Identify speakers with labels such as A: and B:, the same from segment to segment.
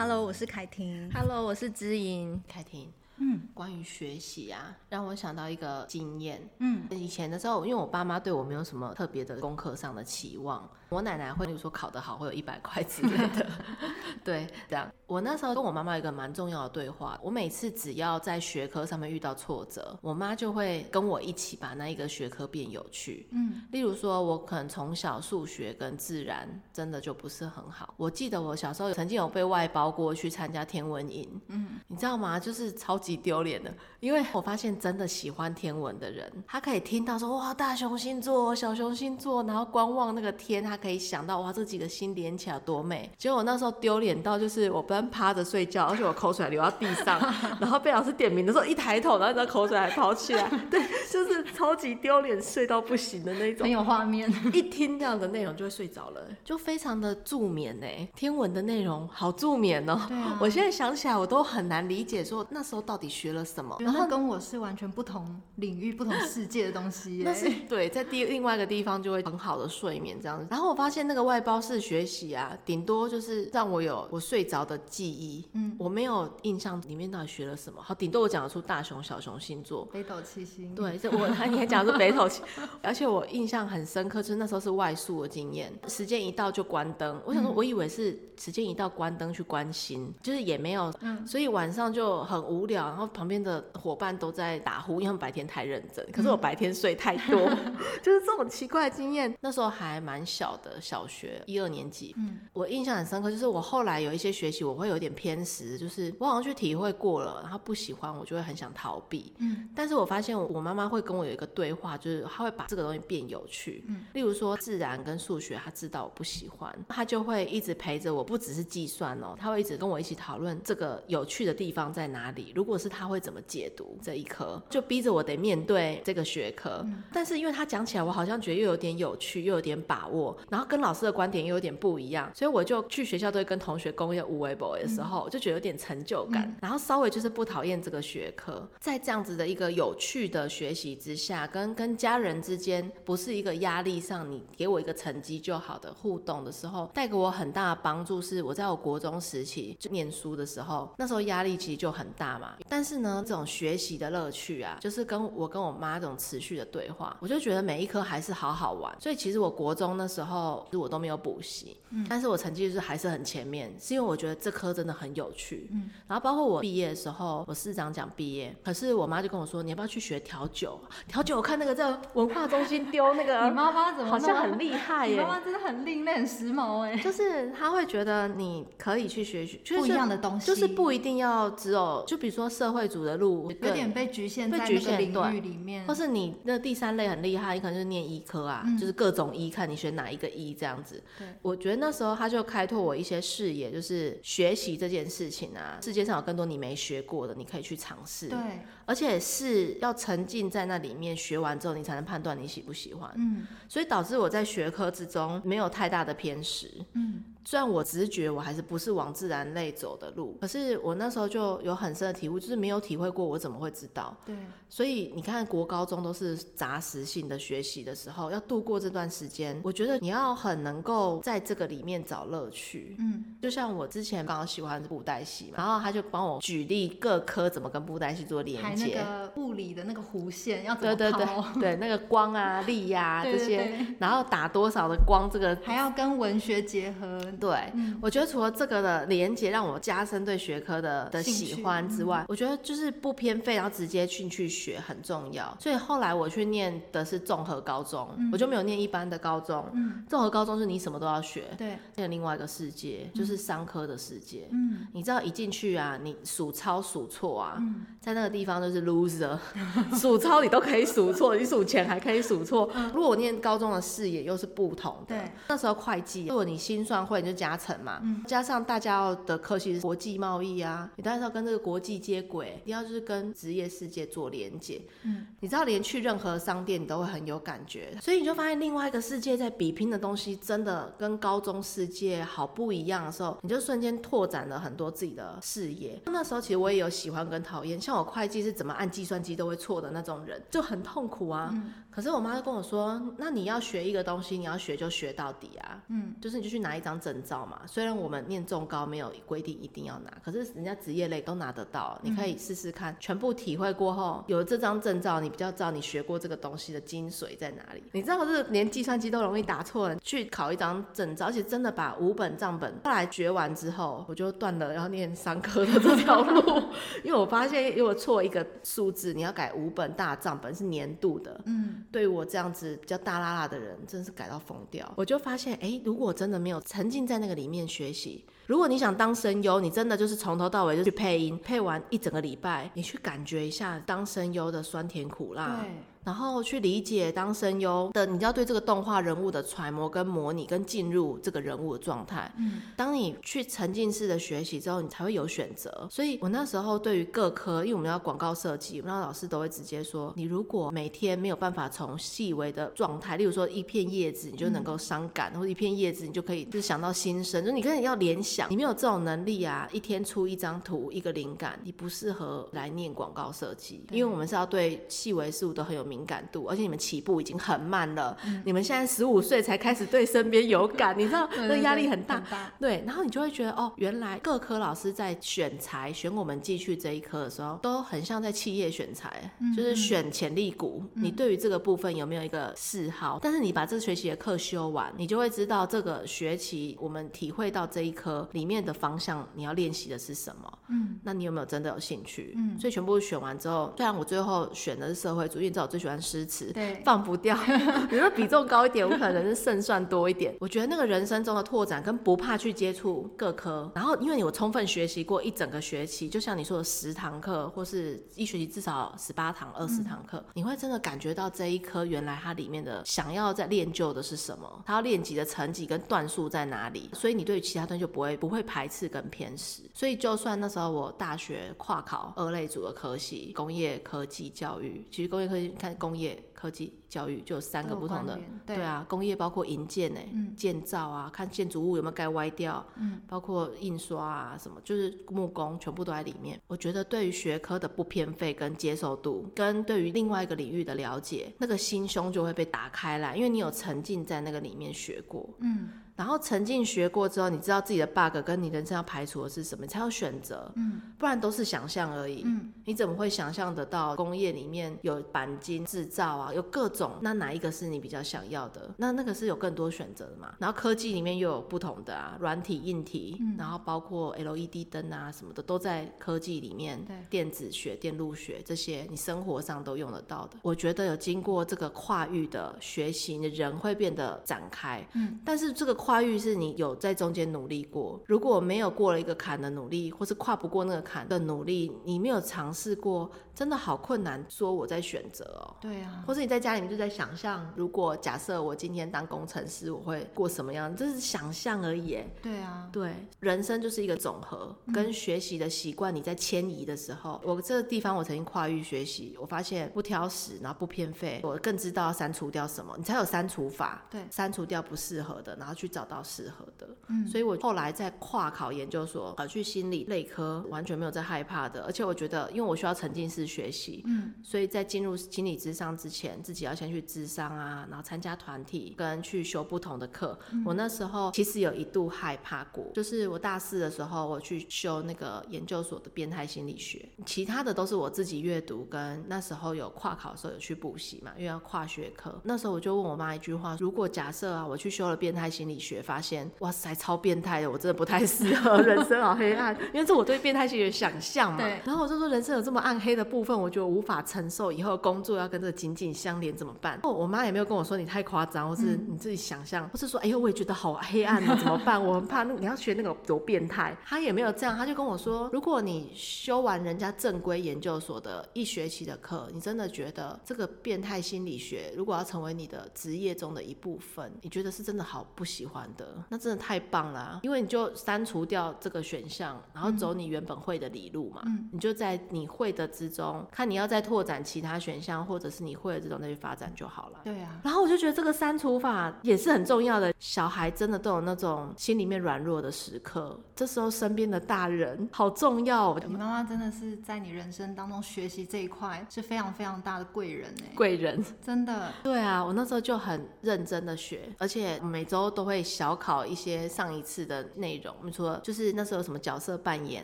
A: Hello，我是凯婷。
B: Hello，我是知音。
C: 凯婷。
A: 嗯，
C: 关于学习啊，让我想到一个经验。
A: 嗯，
C: 以前的时候，因为我爸妈对我没有什么特别的功课上的期望，我奶奶会比如说考得好会有一百 块之类的。对，这样。我那时候跟我妈妈有一个蛮重要的对话。我每次只要在学科上面遇到挫折，我妈就会跟我一起把那一个学科变有趣。
A: 嗯，
C: 例如说，我可能从小数学跟自然真的就不是很好。我记得我小时候曾经有被外包过去参加天文营。
A: 嗯，
C: 你知道吗？就是超级。丢脸的，因为我发现真的喜欢天文的人，他可以听到说哇大熊星座、小熊星座，然后观望那个天，他可以想到哇这几个星连起来多美。结果我那时候丢脸到就是我不但趴着睡觉，而且我口水还流到地上，然后被老师点名的时候一抬头，然后那口水还跑起来，对，就是超级丢脸，睡到不行的那种。
A: 很有画面，
C: 一听这样的内容就会睡着了，就非常的助眠呢。天文的内容好助眠哦、喔。
A: 对啊，
C: 我现在想起来我都很难理解，说那时候到底学了什么？
A: 然后跟我是完全不同领域、不同世界的东西。
C: 那是对，在第另外一个地方就会很好的睡眠这样子。然后我发现那个外包式学习啊，顶多就是让我有我睡着的记忆。嗯，我没有印象里面到底学了什么。好，顶多我讲得出大熊、小熊星座、
A: 北斗七星。
C: 对，这我你还讲的是北斗七，而且我印象很深刻，就是那时候是外宿的经验。时间一到就关灯，我想说，我以为是时间一到关灯去关心，就是也没有。嗯，所以晚上就很无聊，然后旁边的。伙伴都在打呼，因为他们白天太认真，可是我白天睡太多，嗯、就是这种奇怪的经验。那时候还蛮小的，小学一二年级，嗯，我印象很深刻，就是我后来有一些学习，我会有点偏食，就是我好像去体会过了，然后不喜欢，我就会很想逃避，嗯。但是我发现我妈妈会跟我有一个对话，就是她会把这个东西变有趣，嗯。例如说自然跟数学，她知道我不喜欢，她就会一直陪着我，不只是计算哦，她会一直跟我一起讨论这个有趣的地方在哪里。如果是他会怎么解？解读这一科，就逼着我得面对这个学科。嗯、但是因为他讲起来，我好像觉得又有点有趣，又有点把握，然后跟老师的观点又有点不一样，所以我就去学校都会跟同学公演无为 boy 的时候，嗯、就觉得有点成就感，嗯、然后稍微就是不讨厌这个学科。在这样子的一个有趣的学习之下，跟跟家人之间不是一个压力上，你给我一个成绩就好的互动的时候，带给我很大的帮助。是我在我国中时期就念书的时候，那时候压力其实就很大嘛。但是呢，这种。学习的乐趣啊，就是跟我跟我妈这种持续的对话，我就觉得每一科还是好好玩。所以其实我国中那时候，其实我都没有补习，嗯，但是我成绩就是还是很前面，是因为我觉得这科真的很有趣，嗯。然后包括我毕业的时候，我市长讲毕业，可是我妈就跟我说，你要不要去学调酒？调酒我看那个在文化中心丢那个，
A: 你妈妈怎么
C: 好像很厉害耶？
A: 你妈妈真的很另类，很时髦哎。
C: 就是她会觉得你可以去学学
A: 不一样的东西，
C: 就是不一定要只有，就比如说社会组的路。
A: 有点被局限在那个领域里面，
C: 或是你那第三类很厉害，你可能就是念医科啊，嗯、就是各种医，看你选哪一个医这样子。对，我觉得那时候他就开拓我一些视野，就是学习这件事情啊，世界上有更多你没学过的，你可以去尝试。
A: 对，
C: 而且是要沉浸在那里面，学完之后你才能判断你喜不喜欢。嗯，所以导致我在学科之中没有太大的偏食。嗯。虽然我直觉我还是不是往自然类走的路，可是我那时候就有很深的体悟，就是没有体会过，我怎么会知道？对，所以你看国高中都是杂食性的学习的时候，要度过这段时间，我觉得你要很能够在这个里面找乐趣。嗯，就像我之前刚好喜欢布袋戏嘛，然后他就帮我举例各科怎么跟布袋戏做连接，
A: 那个物理的那个弧线要怎么
C: 对对对对，那个光啊力呀、啊、这些，然后打多少的光，这个
A: 还要跟文学结合。
C: 对，嗯、我觉得除了这个的连接让我加深对学科的的喜欢之外，嗯、我觉得就是不偏废，然后直接进去学很重要。所以后来我去念的是综合高中，嗯、我就没有念一般的高中。嗯，综合高中是你什么都要学，对，念另外一个世界就是商科的世界。嗯，你知道一进去啊，你数钞数错啊，嗯、在那个地方就是 loser，数钞你都可以数错，你数钱还可以数错。嗯、如果我念高中的视野又是不同的，对，那时候会计，如果你心算会你。就加成嘛，嗯、加上大家要的科系是国际贸易啊，你当然要跟这个国际接轨，你要就是跟职业世界做连接。嗯，你知道连去任何商店你都会很有感觉，所以你就发现另外一个世界在比拼的东西真的跟高中世界好不一样的时候，你就瞬间拓展了很多自己的视野。那时候其实我也有喜欢跟讨厌，像我会计是怎么按计算机都会错的那种人，就很痛苦啊。嗯可是我妈就跟我说，那你要学一个东西，你要学就学到底啊。嗯，就是你就去拿一张证照嘛。虽然我们念中高没有规定一定要拿，可是人家职业类都拿得到，你可以试试看。全部体会过后，有了这张证照，你比较知道你学过这个东西的精髓在哪里。你知道，是连计算机都容易打错了，去考一张证照，而且真的把五本账本后来学完之后，我就断了要念商科的这条路，因为我发现如果错一个数字，你要改五本大账本是年度的。嗯。对于我这样子比较大拉拉的人，真是改到疯掉。我就发现，哎，如果真的没有沉浸在那个里面学习，如果你想当声优，你真的就是从头到尾就去配音，配完一整个礼拜，你去感觉一下当声优的酸甜苦辣。对。然后去理解当声优的，你要对这个动画人物的揣摩跟模拟跟进入这个人物的状态。嗯，当你去沉浸式的学习之后，你才会有选择。所以我那时候对于各科，因为我们要广告设计，那老师都会直接说，你如果每天没有办法从细微的状态，例如说一片叶子，你就能够伤感，嗯、或者一片叶子，你就可以就是想到心声，就你可能要联想，你没有这种能力啊，一天出一张图一个灵感，你不适合来念广告设计，因为我们是要对细微事物都很有敏感度，而且你们起步已经很慢了。嗯、你们现在十五岁才开始对身边有感，你知道那压力很大。对，对，对，很大。对，然后你就会觉得哦，原来各科老师在选材选我们继续这一科的时候，都很像在企业选材，嗯、就是选潜力股。嗯、你对于这个部分有没有一个嗜好？但是你把这学期的课修完，你就会知道这个学期我们体会到这一科里面的方向，你要练习的是什么。嗯，那你有没有真的有兴趣？嗯，所以全部选完之后，虽然我最后选的是社会主义，你知道我最喜欢诗词，对，放不掉。比如说比重高一点，我可能是胜算多一点。我觉得那个人生中的拓展跟不怕去接触各科，然后因为你有充分学习过一整个学期，就像你说的十堂课，或是一学期至少十八堂、二十堂课，你会真的感觉到这一科原来它里面的想要在练就的是什么，它要练级的成绩跟段数在哪里，所以你对于其他东西就不会不会排斥跟偏食。所以就算那时候我大学跨考二类组的科系，工业科技教育，其实工业科技看工业。科技教育就有三个不同的，对，对啊，工业包括营建呢，嗯、建造啊，看建筑物有没有该歪掉，嗯，包括印刷啊什么，就是木工全部都在里面。我觉得对于学科的不偏废跟接受度，跟对于另外一个领域的了解，那个心胸就会被打开来，因为你有沉浸在那个里面学过，嗯。然后沉浸学过之后，你知道自己的 bug 跟你人生要排除的是什么，你才有选择。嗯，不然都是想象而已。嗯，你怎么会想象得到工业里面有钣金制造啊，有各种？那哪一个是你比较想要的？那那个是有更多选择的嘛？然后科技里面又有不同的啊，软体、硬体，嗯、然后包括 LED 灯啊什么的，都在科技里面。对，电子学、电路学这些，你生活上都用得到的。我觉得有经过这个跨域的学习，你的人会变得展开。嗯，但是这个。跨域是你有在中间努力过，如果没有过了一个坎的努力，或是跨不过那个坎的努力，你没有尝试过，真的好困难。说我在选择哦，对啊，或是你在家里面就在想象，如果假设我今天当工程师，我会过什么样？这是想象而已。对啊，对，人生就是一个总和，跟学习的习惯，你在迁移的时候，嗯、我这个地方我曾经跨域学习，我发现不挑食，然后不偏废，我更知道要删除掉什么，你才有删除法，对，删除掉不适合的，然后去找。找到适合的，嗯，所以我后来在跨考研究所，呃，去心理类科，完全没有在害怕的，而且我觉得，因为我需要沉浸式学习，嗯，所以在进入心理智商之前，自己要先去智商啊，然后参加团体，跟去修不同的课。嗯，我那时候其实有一度害怕过，就是我大四的时候，我去修那个研究所的变态心理学，其他的都是我自己阅读，跟那时候有跨考的时候有去补习嘛，因为要跨学科。那时候我就问我妈一句话：如果假设啊，我去修了变态心理学。发现，哇塞，超变态的，我真的不太适合，人生好黑暗，因为这我对变态心理的想象嘛。然后我就说，人生有这么暗黑的部分，我觉得无法承受，以后工作要跟这个紧紧相连，怎么办？哦我妈也没有跟我说你太夸张，或是你自己想象，嗯、或是说，哎呦，我也觉得好黑暗啊，怎么办？我很怕那你要学那个多变态。她也没有这样，她就跟我说，如果你修完人家正规研究所的一学期的课，你真的觉得这个变态心理学如果要成为你的职业中的一部分，你觉得是真的好不喜欢？的那真的太棒了啊，因为你就删除掉这个选项，然后走你原本会的理路嘛。嗯，你就在你会的之中，看你要再拓展其他选项，或者是你会的这种再去发展就好了。
A: 对啊。
C: 然后我就觉得这个删除法也是很重要的。小孩真的都有那种心里面软弱的时刻，这时候身边的大人好重要。
A: 你妈妈真的是在你人生当中学习这一块是非常非常大的贵人哎。
C: 贵人，
A: 真的。
C: 对啊，我那时候就很认真的学，而且每周都会小考一些上一次的内容。除了就是那时候有什么角色扮演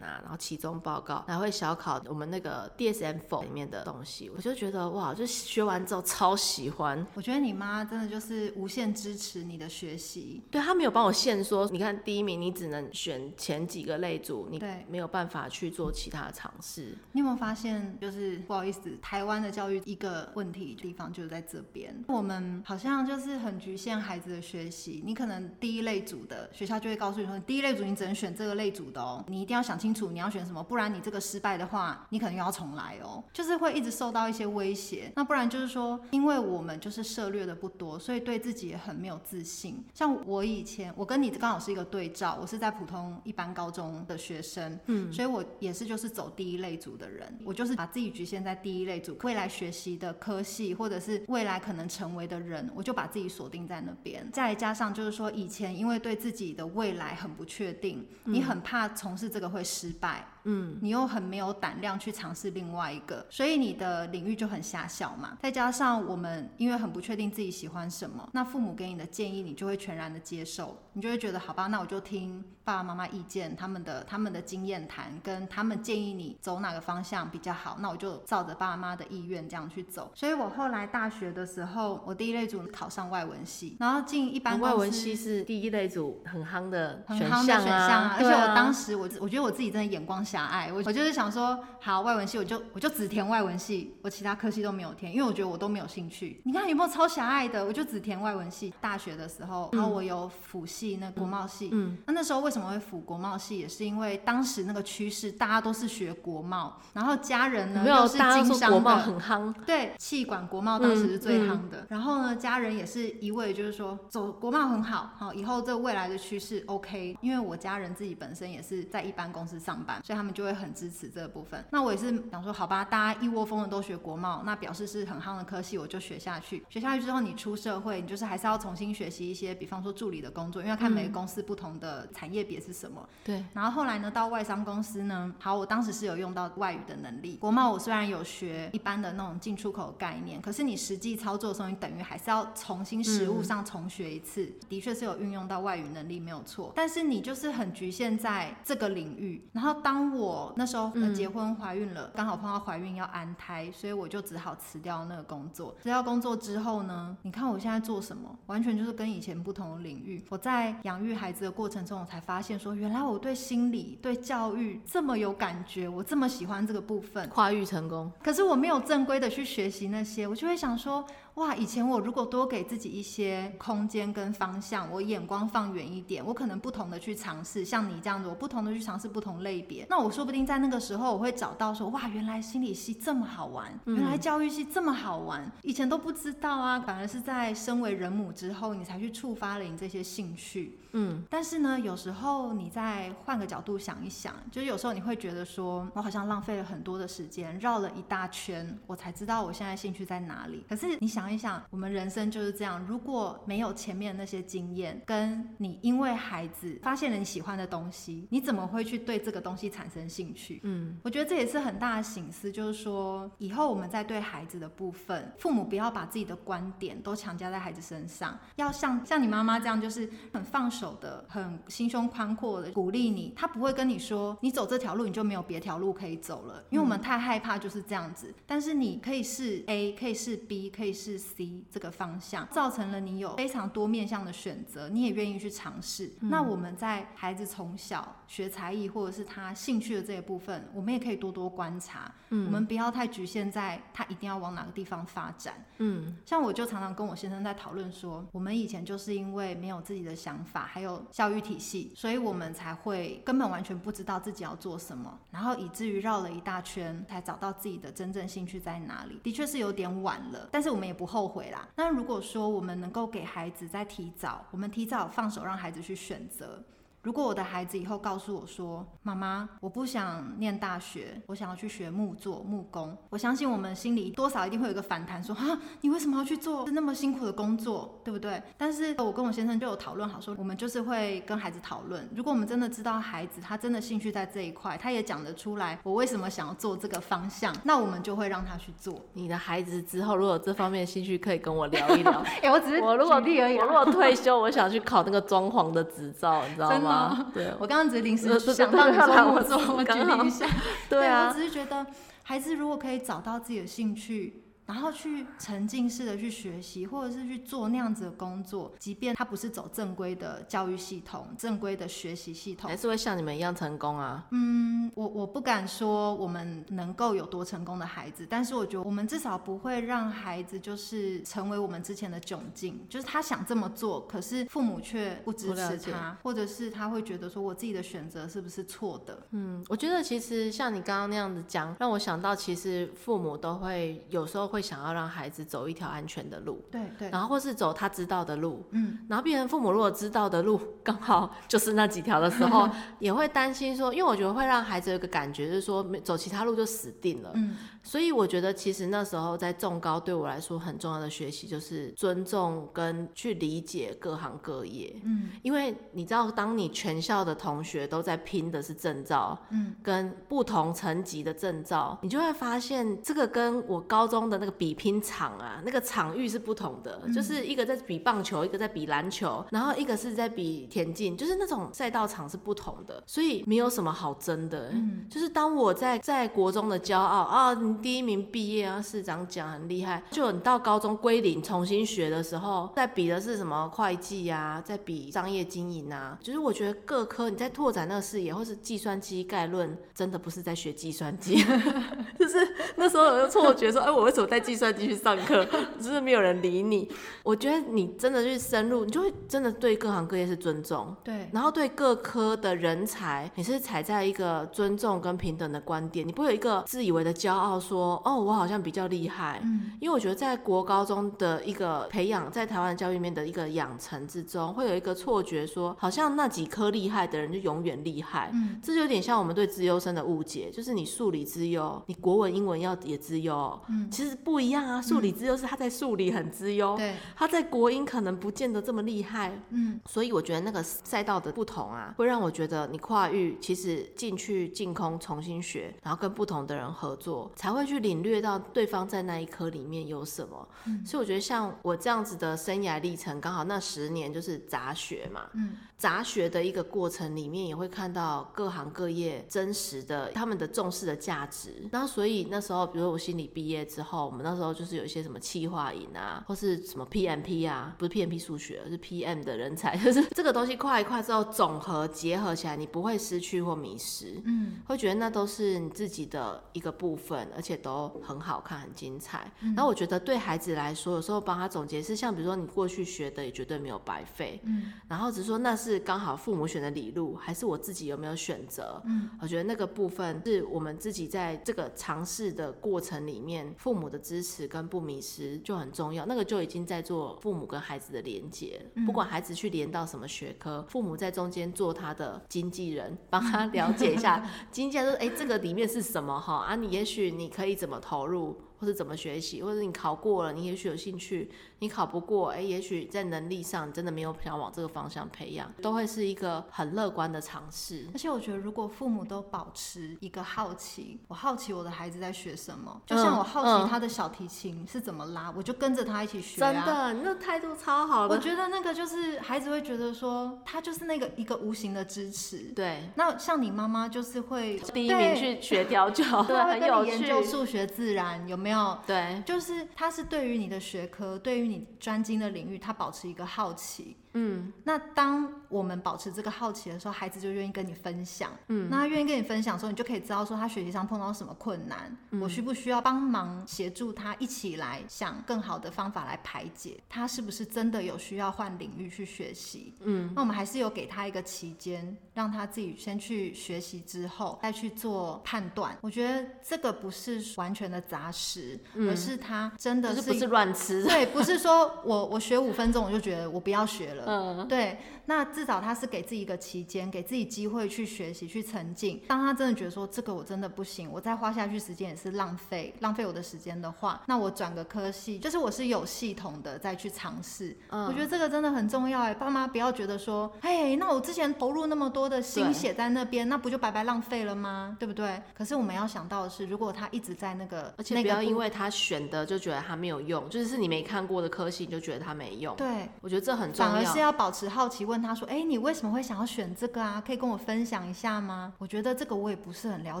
C: 啊，然后期中报告，还会小考我们那个 DSM-4 里面的东西。我就觉得哇，就学完之后超喜欢。
A: 我觉得你妈真的就是无限支持你的学习。
C: 对，她没有帮我限说，你看第一名你只能选前几个类组，你没有办法去做其他的尝试。
A: 你有没有发现，就是不好意思，台湾的教育一个问题地方就是在这边，我们好像就是很局限孩子的学习。你可能第一类组的学校就会告诉你说，第一类组你只能选这个类组的哦，你一定要想清楚你要选什么，不然你这个失败的话，你可能又要重来哦。就是会一直受到一些威胁。那不然就是说，因为我们就是涉猎的不多，所以对自己也很没有自信。像我以前，我跟你刚好是一个对照，我是在普通一般高中的学生，嗯，所以我也是就是走第一类组的人，我就是把自己局限在第一类组，未来学习的科系或者是未来可能成为的人，我就把自己锁定在那边。再加上就是说，以前因为对自己的未来很不确定，你很怕从事这个会失败。嗯，你又很没有胆量去尝试另外一个，所以你的领域就很狭小嘛。再加上我们因为很不确定自己喜欢什么，那父母给你的建议你就会全然的接受，你就会觉得好吧，那我就听爸爸妈妈意见，他们的他们的经验谈，跟他们建议你走哪个方向比较好，那我就照着爸妈的意愿这样去走。所以我后来大学的时候，我第一类组考上外文系，然后进一般
C: 外文系是第一类组很夯的
A: 很夯的选项啊，而且我当时我我觉得我自己真的眼光狭隘，我我就是想说，好，外文系我就我就只填外文系，我其他科系都没有填，因为我觉得我都没有兴趣。你看有没有超狭隘的？我就只填外文系。大学的时候，然后我有辅系那国贸系，嗯，那那时候为什么会辅国贸系？也是因为当时那个趋势，大家都是学国贸，然后家人呢又是经商的，
C: 国贸很夯，
A: 对，气管国贸当时是最夯的。然后呢，家人也是一味就是说走国贸很好，好，以后这未来的趋势 OK。因为我家人自己本身也是在一般公司上班，所以他们就会很。支持这个部分，那我也是想说，好吧，大家一窝蜂的都学国贸，那表示是很夯的科系，我就学下去。学下去之后，你出社会，你就是还是要重新学习一些，比方说助理的工作，因为要看每个公司不同的产业别是什么。对。然后后来呢，到外商公司呢，好，我当时是有用到外语的能力。国贸我虽然有学一般的那种进出口概念，可是你实际操作的时候，你等于还是要重新实务上重学一次。的确是有运用到外语能力，没有错。但是你就是很局限在这个领域。然后当我那时候结婚怀孕了，刚好碰到怀孕要安胎，所以我就只好辞掉那个工作。辞掉工作之后呢，你看我现在做什么，完全就是跟以前不同的领域。我在养育孩子的过程中，我才发现说，原来我对心理、对教育这么有感觉，我这么喜欢这个部分，
C: 跨域成功。
A: 可是我没有正规的去学习那些，我就会想说。哇，以前我如果多给自己一些空间跟方向，我眼光放远一点，我可能不同的去尝试，像你这样子，我不同的去尝试不同类别，那我说不定在那个时候我会找到说，哇，原来心理系这么好玩，原来教育系这么好玩，以前都不知道啊，反而是在身为人母之后，你才去触发了你这些兴趣。嗯，但是呢，有时候你再换个角度想一想，就是有时候你会觉得说，我好像浪费了很多的时间，绕了一大圈，我才知道我现在兴趣在哪里。可是你想一想，我们人生就是这样，如果没有前面那些经验，跟你因为孩子发现了你喜欢的东西，你怎么会去对这个东西产生兴趣？嗯，我觉得这也是很大的醒思，就是说以后我们在对孩子的部分，父母不要把自己的观点都强加在孩子身上，要像像你妈妈这样，就是很放手的，很心胸宽阔的鼓励你。他不会跟你说，你走这条路你就没有别条路可以走了，因为我们太害怕就是这样子。但是你可以是 A，可以是 B，可以是 C。这个方向造成了你有非常多面向的选择，你也愿意去尝试。嗯。那我们在孩子从小学才艺或者是他兴趣的这一部分，我们也可以多多观察。嗯，我们不要太局限在他一定要往哪个地方发展。嗯，像我就常常跟我先生在讨论说，我们以前就是因为没有自己的想法，还有教育体系，所以我们才会根本完全不知道自己要做什么，然后以至于绕了一大圈才找到自己的真正兴趣在哪里。的确是有点晚了，但是我们也不后悔啦。那如果说我们能够给孩子在提早，我们提早放手让孩子去选择。如果我的孩子以后告诉我说：“妈妈，我不想念大学，我想要去学木作、木工。”我相信我们心里多少一定会有一个反弹，说：“啊，你为什么要去做那么辛苦的工作，对不对？”但是我跟我先生就有讨论好，说我们就是会跟孩子讨论，如果我们真的知道孩子他真的兴趣在这一块，他也讲得出来，我为什么想要做这个方向，那我们就会让他去做。
C: 你的孩子之后如果有这方面的兴趣，可以跟我聊一聊。
A: 哎、欸，我只是我如果我如果退休，我想去考那个装潢的执照，你知道吗？对，我刚刚只是临时想到你说我做，我举例一下。
C: 对啊，
A: 我只是觉得孩子如果可以找到自己的兴趣。然后去沉浸式的去学习，或者是去做那样子的工作，即便他不是走正规的教育系统、正规的学习系统，
C: 还是会像你们一样成功啊。
A: 嗯，我我不敢说我们能够有多成功的孩子，但是我觉得我们至少不会让孩子就是成为我们之前的窘境，就是他想这么做，可是父母却不支持他，或者是他会觉得说我自己的选择是不是错的？
C: 嗯，我觉得其实像你刚刚那样子讲，让我想到其实父母都会有时候会。会想要让孩子走一条安全的路，
A: 对对，
C: 然后或是走他知道的路，
A: 嗯，
C: 然后变成父母如果知道的路刚好就是那几条的时候，也会担心说，因为我觉得会让孩子有一个感觉，就是说走其他路就死定了，
A: 嗯。
C: 所以我觉得，其实那时候在重高对我来说很重要的学习，就是尊重跟去理解各行各业。
A: 嗯，
C: 因为你知道，当你全校的同学都在拼的是证照，
A: 嗯，
C: 跟不同层级的证照，你就会发现这个跟我高中的那个比拼场啊，那个场域是不同的。嗯，就是一个在比棒球，一个在比篮球，然后一个是在比田径，就是那种赛道场是不同的，所以没有什么好争的。
A: 嗯，
C: 就是当我在在国中的骄傲啊。第一名毕业啊，市长讲很厉害。就你到高中归零重新学的时候，在比的是什么会计啊，在比商业经营啊。就是我觉得各科你在拓展那个视野，或是计算机概论，真的不是在学计算机。就是那时候有个错觉说，哎，我为什么带计算机去上课？就是没有人理你。我觉得你真的去深入，你就会真的对各行各业是尊重。
A: 对，
C: 然后对各科的人才，你是踩在一个尊重跟平等的观点，你不会有一个自以为的骄傲。说哦，我好像比较厉害，
A: 嗯，
C: 因为我觉得在国高中的一个培养，在台湾教育里面的一个养成之中，会有一个错觉说，说好像那几科厉害的人就永远厉害，
A: 嗯，
C: 这就有点像我们对资优生的误解，就是你数理资优，你国文、英文要也资优，
A: 嗯，
C: 其实不一样啊，数理资优是他在数理很资优，
A: 对，
C: 他在国英可能不见得这么厉害，
A: 嗯，
C: 所以我觉得那个赛道的不同啊，会让我觉得你跨域其实进去净空重新学，然后跟不同的人合作，才会去领略到对方在那一科里面有什么，
A: 嗯，
C: 所以我觉得像我这样子的生涯历程，刚好那十年就是杂学嘛，
A: 嗯。
C: 杂学的一个过程里面，也会看到各行各业真实的他们的重视的价值。然后，所以那时候，比如我心理毕业之后，我们那时候就是有一些什么企划营啊，或是什么 PMP 啊，不是 PMP 数学，而是 PM 的人才，就是这个东西跨一跨之后，总和结合起来，你不会失去或迷失，
A: 嗯，
C: 会觉得那都是你自己的一个部分，而且都很好看、很精彩。
A: 嗯、
C: 然后我觉得对孩子来说，有时候帮他总结是像比如说你过去学的也绝对没有白费，
A: 嗯，
C: 然后只是说那是。刚好父母选的理路，还是我自己有没有选择？
A: 嗯，
C: 我觉得那个部分是我们自己在这个尝试的过程里面，父母的支持跟不迷失就很重要。那个就已经在做父母跟孩子的连接，
A: 嗯，不
C: 管孩子去连到什么学科，父母在中间做他的经纪人，帮他了解一下 经纪人说，哎，这个里面是什么哈？啊，你也许你可以怎么投入？或者怎么学习，或者你考过了，你也许有兴趣；你考不过，哎、欸，也许在能力上你真的没有想往这个方向培养，都会是一个很乐观的尝试。
A: 而且我觉得，如果父母都保持一个好奇，我好奇我的孩子在学什么，就像我好奇他的小提琴是怎么拉，嗯嗯、我就跟着他一起学、啊。
C: 真的，你那态度超好的。
A: 我觉得那个就是孩子会觉得说，他就是那个一个无形的支持。
C: 对。
A: 那像你妈妈就是会
C: 第一名去学调教，对，很有趣。
A: 研究数学、自然有没有？没有，
C: 对，
A: 就是他是对于你的学科，对于你专精的领域，他保持一个好奇。
C: 嗯，
A: 那当我们保持这个好奇的时候，孩子就愿意跟你分享。
C: 嗯，
A: 那他愿意跟你分享的时候，你就可以知道说他学习上碰到什么困难，
C: 嗯，
A: 我需不需要帮忙协助他一起来想更好的方法来排解？他是不是真的有需要换领域去学习？
C: 嗯，
A: 那我们还是有给他一个期间，让他自己先去学习之后再去做判断。我觉得这个不是完全的杂食，
C: 嗯，
A: 而是他真的是
C: 不是乱吃，
A: 对，不是是说我我学五分钟我就觉得我不要学了。
C: 嗯，
A: 对。那至少他是给自己一个期间，给自己机会去学习、去沉浸。当他真的觉得说这个我真的不行，我再花下去时间也是浪费，浪费我的时间的话，那我转个科系，就是我是有系统的再去尝试。嗯，我觉得这个真的很重要哎，爸妈不要觉得说，哎，那我之前投入那么多的心血在那边，那不就白白浪费了吗？对不对？可是我们要想到的是，如果他一直在那个，
C: 而且不要因为他选的就觉得他没有用，就是是你没看过的科系你就觉得他没用。
A: 对，
C: 我觉得这很重要。
A: 反而是要保持好奇，问他说，哎，你为什么会想要选这个啊？可以跟我分享一下吗？我觉得这个我也不是很了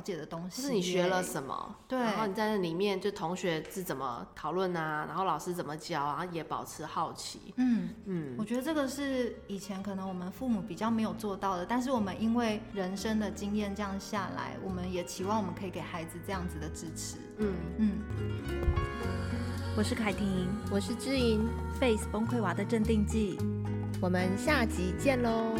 A: 解的东西。
C: 就是你学了什么？
A: 对。
C: 然后你在那里面，就同学是怎么讨论啊？然后老师怎么教啊？也保持好奇。
A: 嗯嗯。我觉得这个是以前可能我们父母比较没有做到的，但是我们因为人生的经验这样下来，我们也期望我们可以给孩子这样子的支持。
C: 嗯
A: 嗯。我是凯婷，
C: 我是知莹
A: ，Face 崩溃娃的镇定剂。
C: 我们下集见喽。